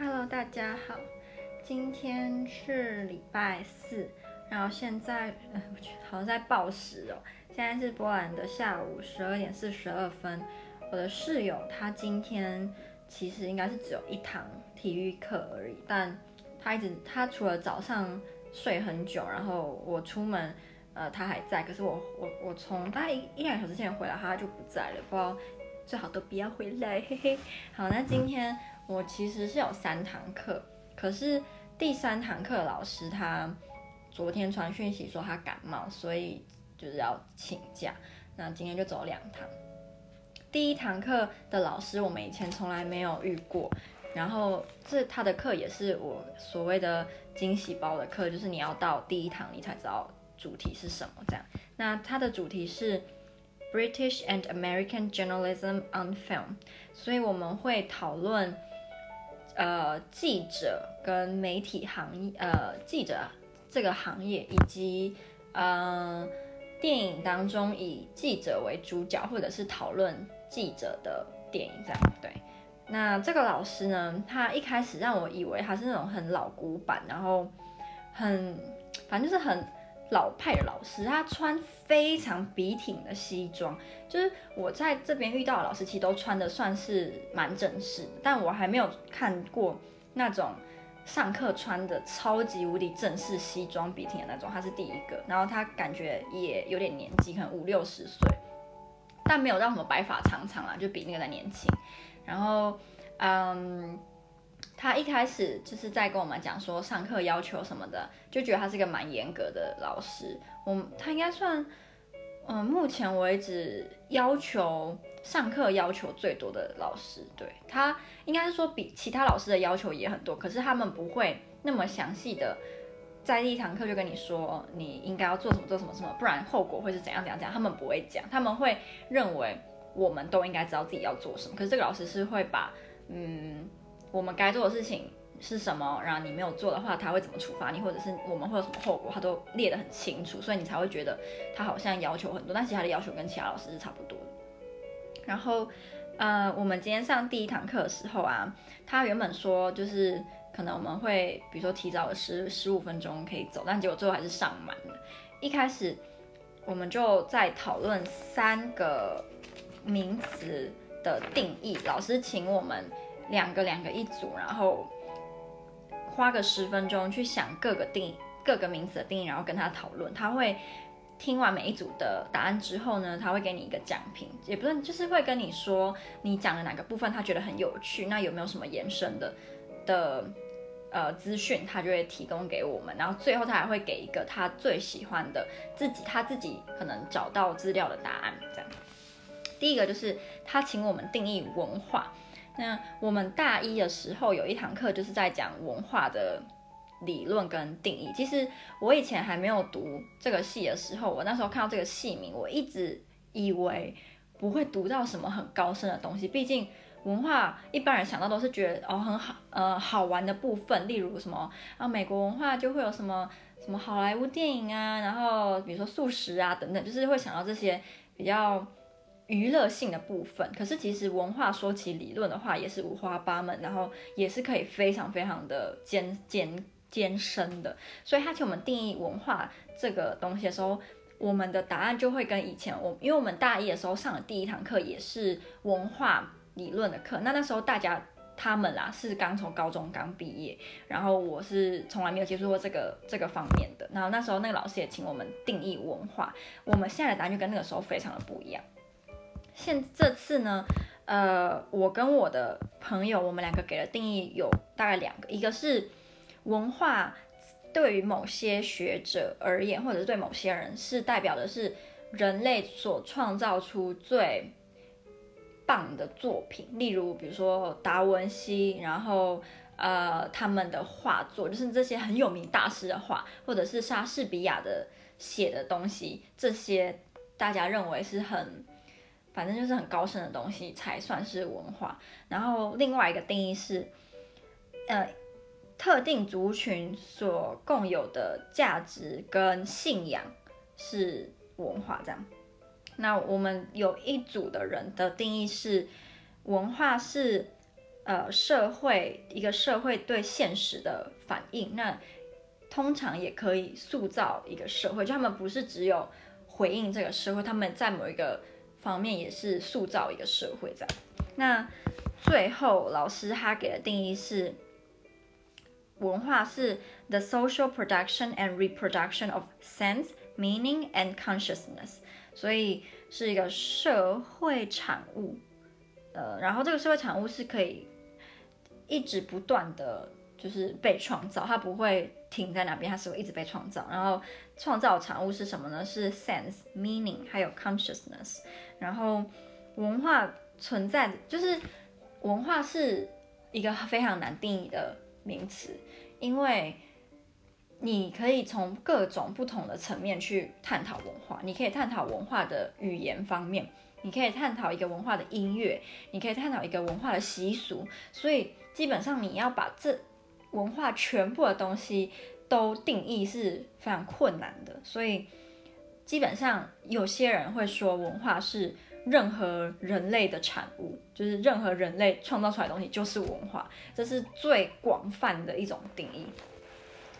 Hello，大家好，今天是礼拜四，然后现在呃，我觉得好像在报时哦。现在是波兰的下午十二点四十二分。我的室友他今天其实应该是只有一堂体育课而已，但他一直他除了早上睡很久，然后我出门呃他还在，可是我我我从大概一一两小时前回来，他就不在了，不知道最好都不要回来，嘿嘿。好，那今天。我其实是有三堂课，可是第三堂课老师他昨天传讯息说他感冒，所以就是要请假。那今天就走两堂。第一堂课的老师我们以前从来没有遇过，然后这他的课也是我所谓的惊喜包的课，就是你要到第一堂你才知道主题是什么这样。那他的主题是 British and American Journalism on Film，所以我们会讨论。呃，记者跟媒体行业，呃，记者这个行业，以及呃，电影当中以记者为主角，或者是讨论记者的电影，这样对。那这个老师呢，他一开始让我以为他是那种很老古板，然后很，反正就是很。老派的老师，他穿非常笔挺的西装，就是我在这边遇到的老师，其实都穿的算是蛮正式的，但我还没有看过那种上课穿的超级无敌正式西装笔挺的那种，他是第一个。然后他感觉也有点年纪，可能五六十岁，但没有让什么白发长长啊，就比那个再年轻。然后，嗯。他一开始就是在跟我们讲说上课要求什么的，就觉得他是一个蛮严格的老师。我他应该算，嗯，目前为止要求上课要求最多的老师。对，他应该是说比其他老师的要求也很多，可是他们不会那么详细的在第一堂课就跟你说你应该要做什么做什么什么，不然后果会是怎样怎样怎样。他们不会讲，他们会认为我们都应该知道自己要做什么。可是这个老师是会把，嗯。我们该做的事情是什么？然后你没有做的话，他会怎么处罚你？或者是我们会有什么后果？他都列得很清楚，所以你才会觉得他好像要求很多，但其实他的要求跟其他老师是差不多。然后，呃，我们今天上第一堂课的时候啊，他原本说就是可能我们会比如说提早十十五分钟可以走，但结果最后还是上满了。一开始我们就在讨论三个名词的定义，老师请我们。两个两个一组，然后花个十分钟去想各个定各个名词的定义，然后跟他讨论。他会听完每一组的答案之后呢，他会给你一个讲评，也不是就是会跟你说你讲的哪个部分他觉得很有趣，那有没有什么延伸的的呃资讯，他就会提供给我们。然后最后他还会给一个他最喜欢的自己他自己可能找到资料的答案。这样，第一个就是他请我们定义文化。那我们大一的时候有一堂课，就是在讲文化的理论跟定义。其实我以前还没有读这个系的时候，我那时候看到这个系名，我一直以为不会读到什么很高深的东西。毕竟文化一般人想到都是觉得哦很好，呃好玩的部分，例如什么啊美国文化就会有什么什么好莱坞电影啊，然后比如说素食啊等等，就是会想到这些比较。娱乐性的部分，可是其实文化说起理论的话，也是五花八门，然后也是可以非常非常的艰艰艰深的。所以他请我们定义文化这个东西的时候，我们的答案就会跟以前我，因为我们大一的时候上的第一堂课也是文化理论的课，那那时候大家他们啦是刚从高中刚毕业，然后我是从来没有接触过这个这个方面的，然后那时候那个老师也请我们定义文化，我们现在的答案就跟那个时候非常的不一样。现这次呢，呃，我跟我的朋友，我们两个给的定义有大概两个，一个是文化对于某些学者而言，或者是对某些人，是代表的是人类所创造出最棒的作品，例如比如说达文西，然后呃他们的画作，就是这些很有名大师的画，或者是莎士比亚的写的东西，这些大家认为是很。反正就是很高深的东西才算是文化。然后另外一个定义是，呃，特定族群所共有的价值跟信仰是文化。这样，那我们有一组的人的定义是，文化是呃社会一个社会对现实的反应，那通常也可以塑造一个社会，就他们不是只有回应这个社会，他们在某一个方面也是塑造一个社会这样。那最后老师他给的定义是，文化是 the social production and reproduction of sense, meaning and consciousness，所以是一个社会产物，呃，然后这个社会产物是可以一直不断的就是被创造，它不会停在那边，它是会一直被创造。然后创造产物是什么呢？是 sense, meaning 还有 consciousness，然后文化。存在的就是文化是一个非常难定义的名词，因为你可以从各种不同的层面去探讨文化。你可以探讨文化的语言方面，你可以探讨一个文化的音乐，你可以探讨一个文化的习俗。所以基本上你要把这文化全部的东西都定义是非常困难的。所以基本上有些人会说文化是。任何人类的产物，就是任何人类创造出来的东西就是文化，这是最广泛的一种定义。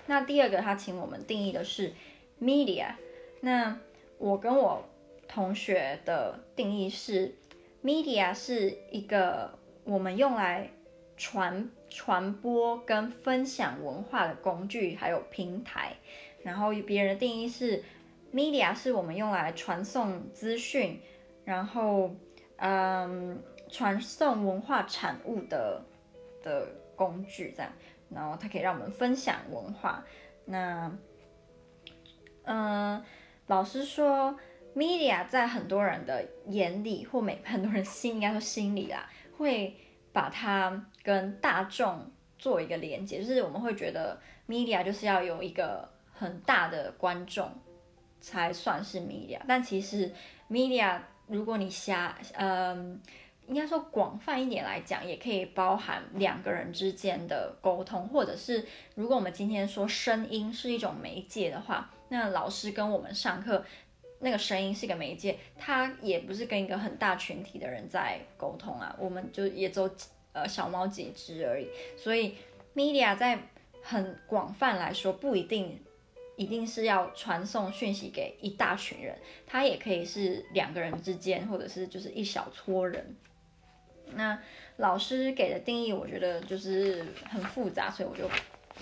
那第二个，他请我们定义的是 media。那我跟我同学的定义是，media 是一个我们用来传传播跟分享文化的工具，还有平台。然后别人的定义是，media 是我们用来传送资讯。然后，嗯，传送文化产物的的工具这样，然后它可以让我们分享文化。那，嗯，老师说，media 在很多人的眼里或每很多人心应该说心里啦，会把它跟大众做一个连接，就是我们会觉得 media 就是要有一个很大的观众才算是 media，但其实 media。如果你瞎，嗯，应该说广泛一点来讲，也可以包含两个人之间的沟通，或者是如果我们今天说声音是一种媒介的话，那老师跟我们上课那个声音是个媒介，他也不是跟一个很大群体的人在沟通啊，我们就也只有呃小猫几只而已，所以 media 在很广泛来说不一定。一定是要传送讯息给一大群人，它也可以是两个人之间，或者是就是一小撮人。那老师给的定义，我觉得就是很复杂，所以我就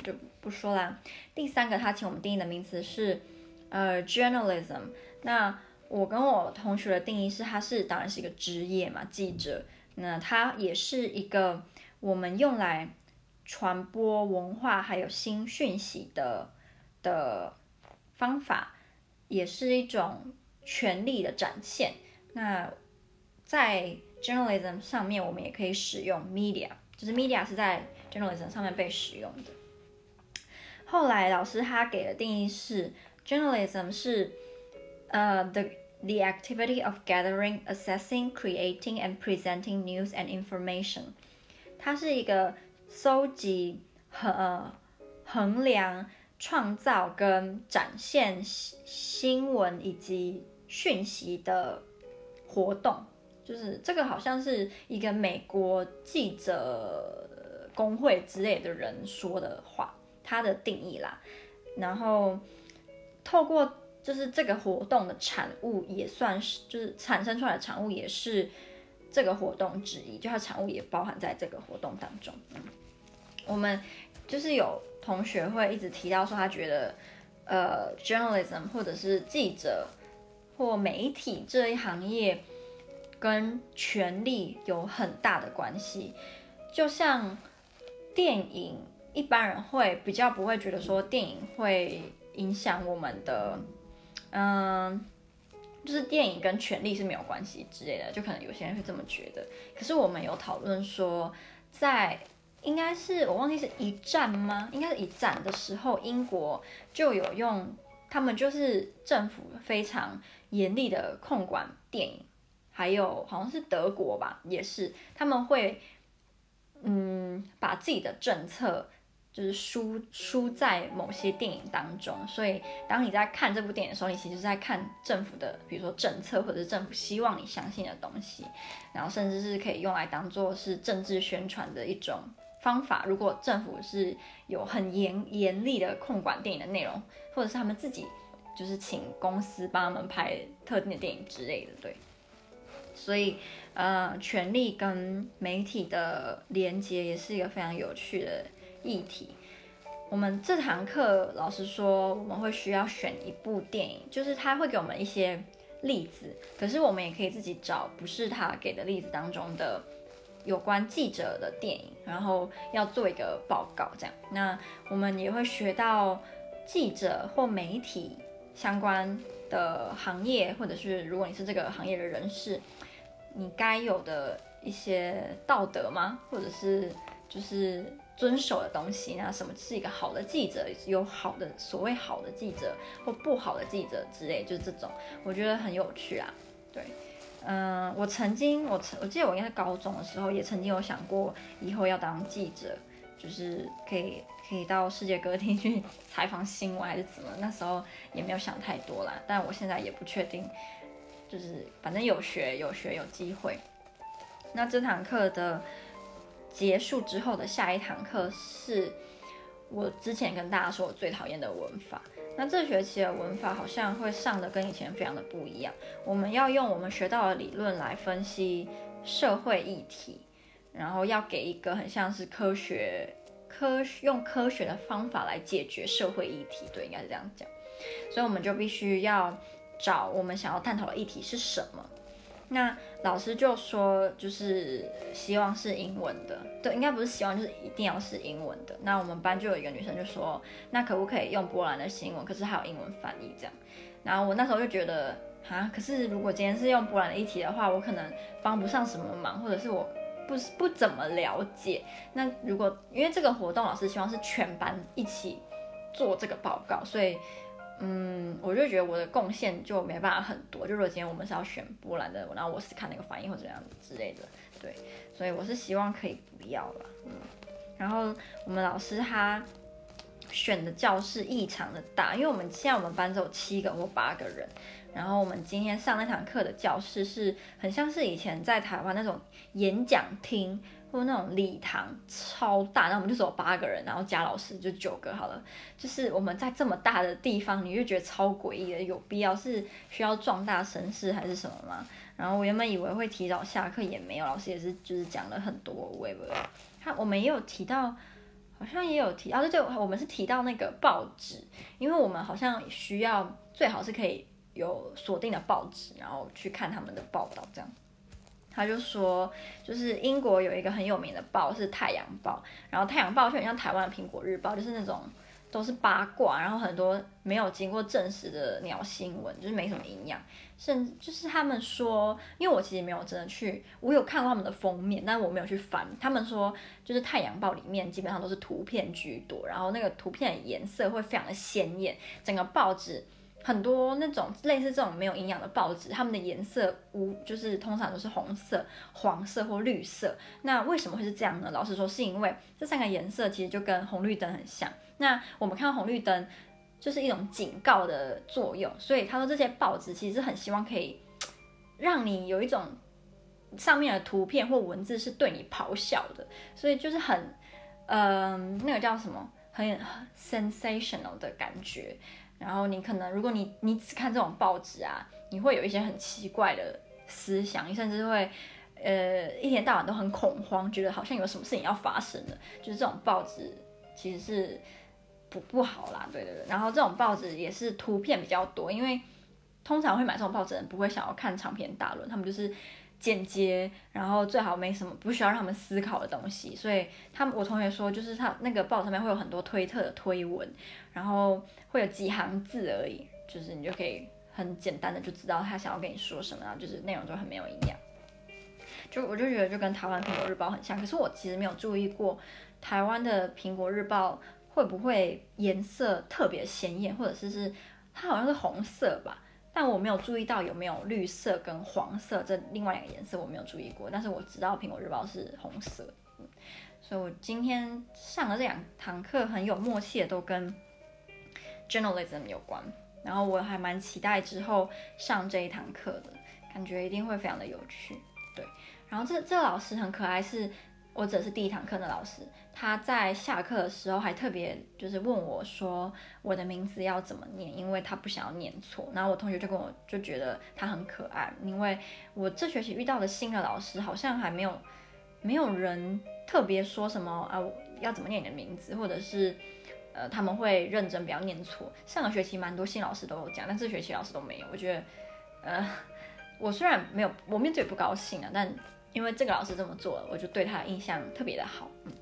就不说啦。第三个，他请我们定义的名词是呃 journalism。那我跟我同学的定义是，他是当然是一个职业嘛，记者。那他也是一个我们用来传播文化还有新讯息的。的方法也是一种权力的展现。那在 journalism 上面，我们也可以使用 media，就是 media 是在 journalism 上面被使用的。后来老师他给的定义是，journalism 是呃、the the activity of gathering, assessing, creating and presenting news and information。它是一个搜集和、呃、衡量。创造跟展现新闻以及讯息的活动，就是这个好像是一个美国记者工会之类的人说的话，他的定义啦。然后透过就是这个活动的产物，也算是就是产生出来的产物，也是这个活动之一，就它产物也包含在这个活动当中。嗯，我们就是有。同学会一直提到说，他觉得，呃，journalism 或者是记者或媒体这一行业跟权力有很大的关系。就像电影，一般人会比较不会觉得说电影会影响我们的，嗯，就是电影跟权力是没有关系之类的，就可能有些人会这么觉得。可是我们有讨论说，在应该是我忘记是一战吗？应该是一战的时候，英国就有用，他们就是政府非常严厉的控管电影，还有好像是德国吧，也是他们会，嗯，把自己的政策就是输输在某些电影当中，所以当你在看这部电影的时候，你其实是在看政府的，比如说政策或者是政府希望你相信的东西，然后甚至是可以用来当做是政治宣传的一种方法。如果政府是有很严严厉的控管电影的内容，或者是他们自己就是请公司帮他们拍特定的电影之类的，对。所以，呃，权力跟媒体的连接也是一个非常有趣的议题。我们这堂课老师说，我们会需要选一部电影，就是他会给我们一些例子，可是我们也可以自己找不是他给的例子当中的有关记者的电影，然后要做一个报告这样。那我们也会学到记者或媒体相关的行业，或者是如果你是这个行业的人士。你该有的一些道德吗？或者是就是遵守的东西？那什么是一个好的记者？有好的所谓好的记者或不好的记者之类，就是这种，我觉得很有趣啊。对，嗯、我曾经我曾我记得我应该是高中的时候也曾经有想过以后要当记者，就是可以可以到世界各地去 采访新闻还是怎么？那时候也没有想太多啦，但我现在也不确定。就是反正有学有学有机会。那这堂课的结束之后的下一堂课是我之前跟大家说我最讨厌的文法。那这学期的文法好像会上的跟以前非常的不一样。我们要用我们学到的理论来分析社会议题，然后要给一个很像是科学科用科学的方法来解决社会议题。对，应该是这样讲。所以我们就必须要。找我们想要探讨的议题是什么？那老师就说，就是希望是英文的，对，应该不是希望，就是一定要是英文的。那我们班就有一个女生就说，那可不可以用波兰的新闻？可是还有英文翻译这样。然后我那时候就觉得，啊，可是如果今天是用波兰的议题的话，我可能帮不上什么忙，或者是我不不怎么了解。那如果因为这个活动，老师希望是全班一起做这个报告，所以。嗯，我就觉得我的贡献就没办法很多。就如果今天我们是要选波兰的，然后我是看那个反应或者怎样之类的，对，所以我是希望可以不要了。嗯，然后我们老师他选的教室异常的大，因为我们现在我们班只有七个或八个人，然后我们今天上那堂课的教室是很像是以前在台湾那种演讲厅。或那种礼堂超大，那我们就只有八个人，然后加老师就九个好了。就是我们在这么大的地方，你就觉得超诡异的，有必要是需要壮大声势还是什么吗？然后我原本以为会提早下课，也没有，老师也是就是讲了很多，我也不知道。他我们也有提到，好像也有提，啊对对，我们是提到那个报纸，因为我们好像需要最好是可以有锁定的报纸，然后去看他们的报道这样。他就说，就是英国有一个很有名的报是《太阳报》，然后《太阳报》就很像台湾的《苹果日报》，就是那种都是八卦，然后很多没有经过证实的鸟新闻，就是没什么营养。甚至就是他们说，因为我其实没有真的去，我有看过他们的封面，但我没有去翻。他们说，就是《太阳报》里面基本上都是图片居多，然后那个图片的颜色会非常的鲜艳，整个报纸。很多那种类似这种没有营养的报纸，它们的颜色无就是通常都是红色、黄色或绿色。那为什么会是这样呢？老实说，是因为这三个颜色其实就跟红绿灯很像。那我们看到红绿灯就是一种警告的作用，所以他说这些报纸其实很希望可以让你有一种上面的图片或文字是对你咆哮的，所以就是很嗯、那个叫什么，很 sensational 的感觉。然后你可能，如果你你只看这种报纸啊，你会有一些很奇怪的思想，你甚至会，呃，一天到晚都很恐慌，觉得好像有什么事情要发生了。就是这种报纸其实是不不好啦，对对对。然后这种报纸也是图片比较多，因为通常会买这种报纸的人不会想要看长篇大论，他们就是。简洁，然后最好没什么不需要让他们思考的东西，所以他们我同学说，就是他那个报上面会有很多推特的推文，然后会有几行字而已，就是你就可以很简单的就知道他想要跟你说什么，然后就是内容就很没有营养。就我就觉得就跟台湾苹果日报很像，可是我其实没有注意过台湾的苹果日报会不会颜色特别鲜艳，或者是是它好像是红色吧。但我没有注意到有没有绿色跟黄色这另外两个颜色，我没有注意过。但是我知道苹果日报是红色，所以我今天上的这两堂课很有默契的，都跟 journalism 有关。然后我还蛮期待之后上这一堂课的，感觉一定会非常的有趣。对，然后这这老师很可爱，是我只是第一堂课的老师，他在下课的时候还特别就是问我说我的名字要怎么念，因为他不想要念错。然后我同学就跟我就觉得他很可爱，因为我这学期遇到的新的老师好像还没有。没有人特别说什么啊，要怎么念你的名字，或者是呃他们会认真不要念错。上个学期蛮多新老师都有讲，但这学期老师都没有。我觉得呃 我虽然没有我面对不高兴啊，但因为这个老师这么做，我就对他印象特别的好。嗯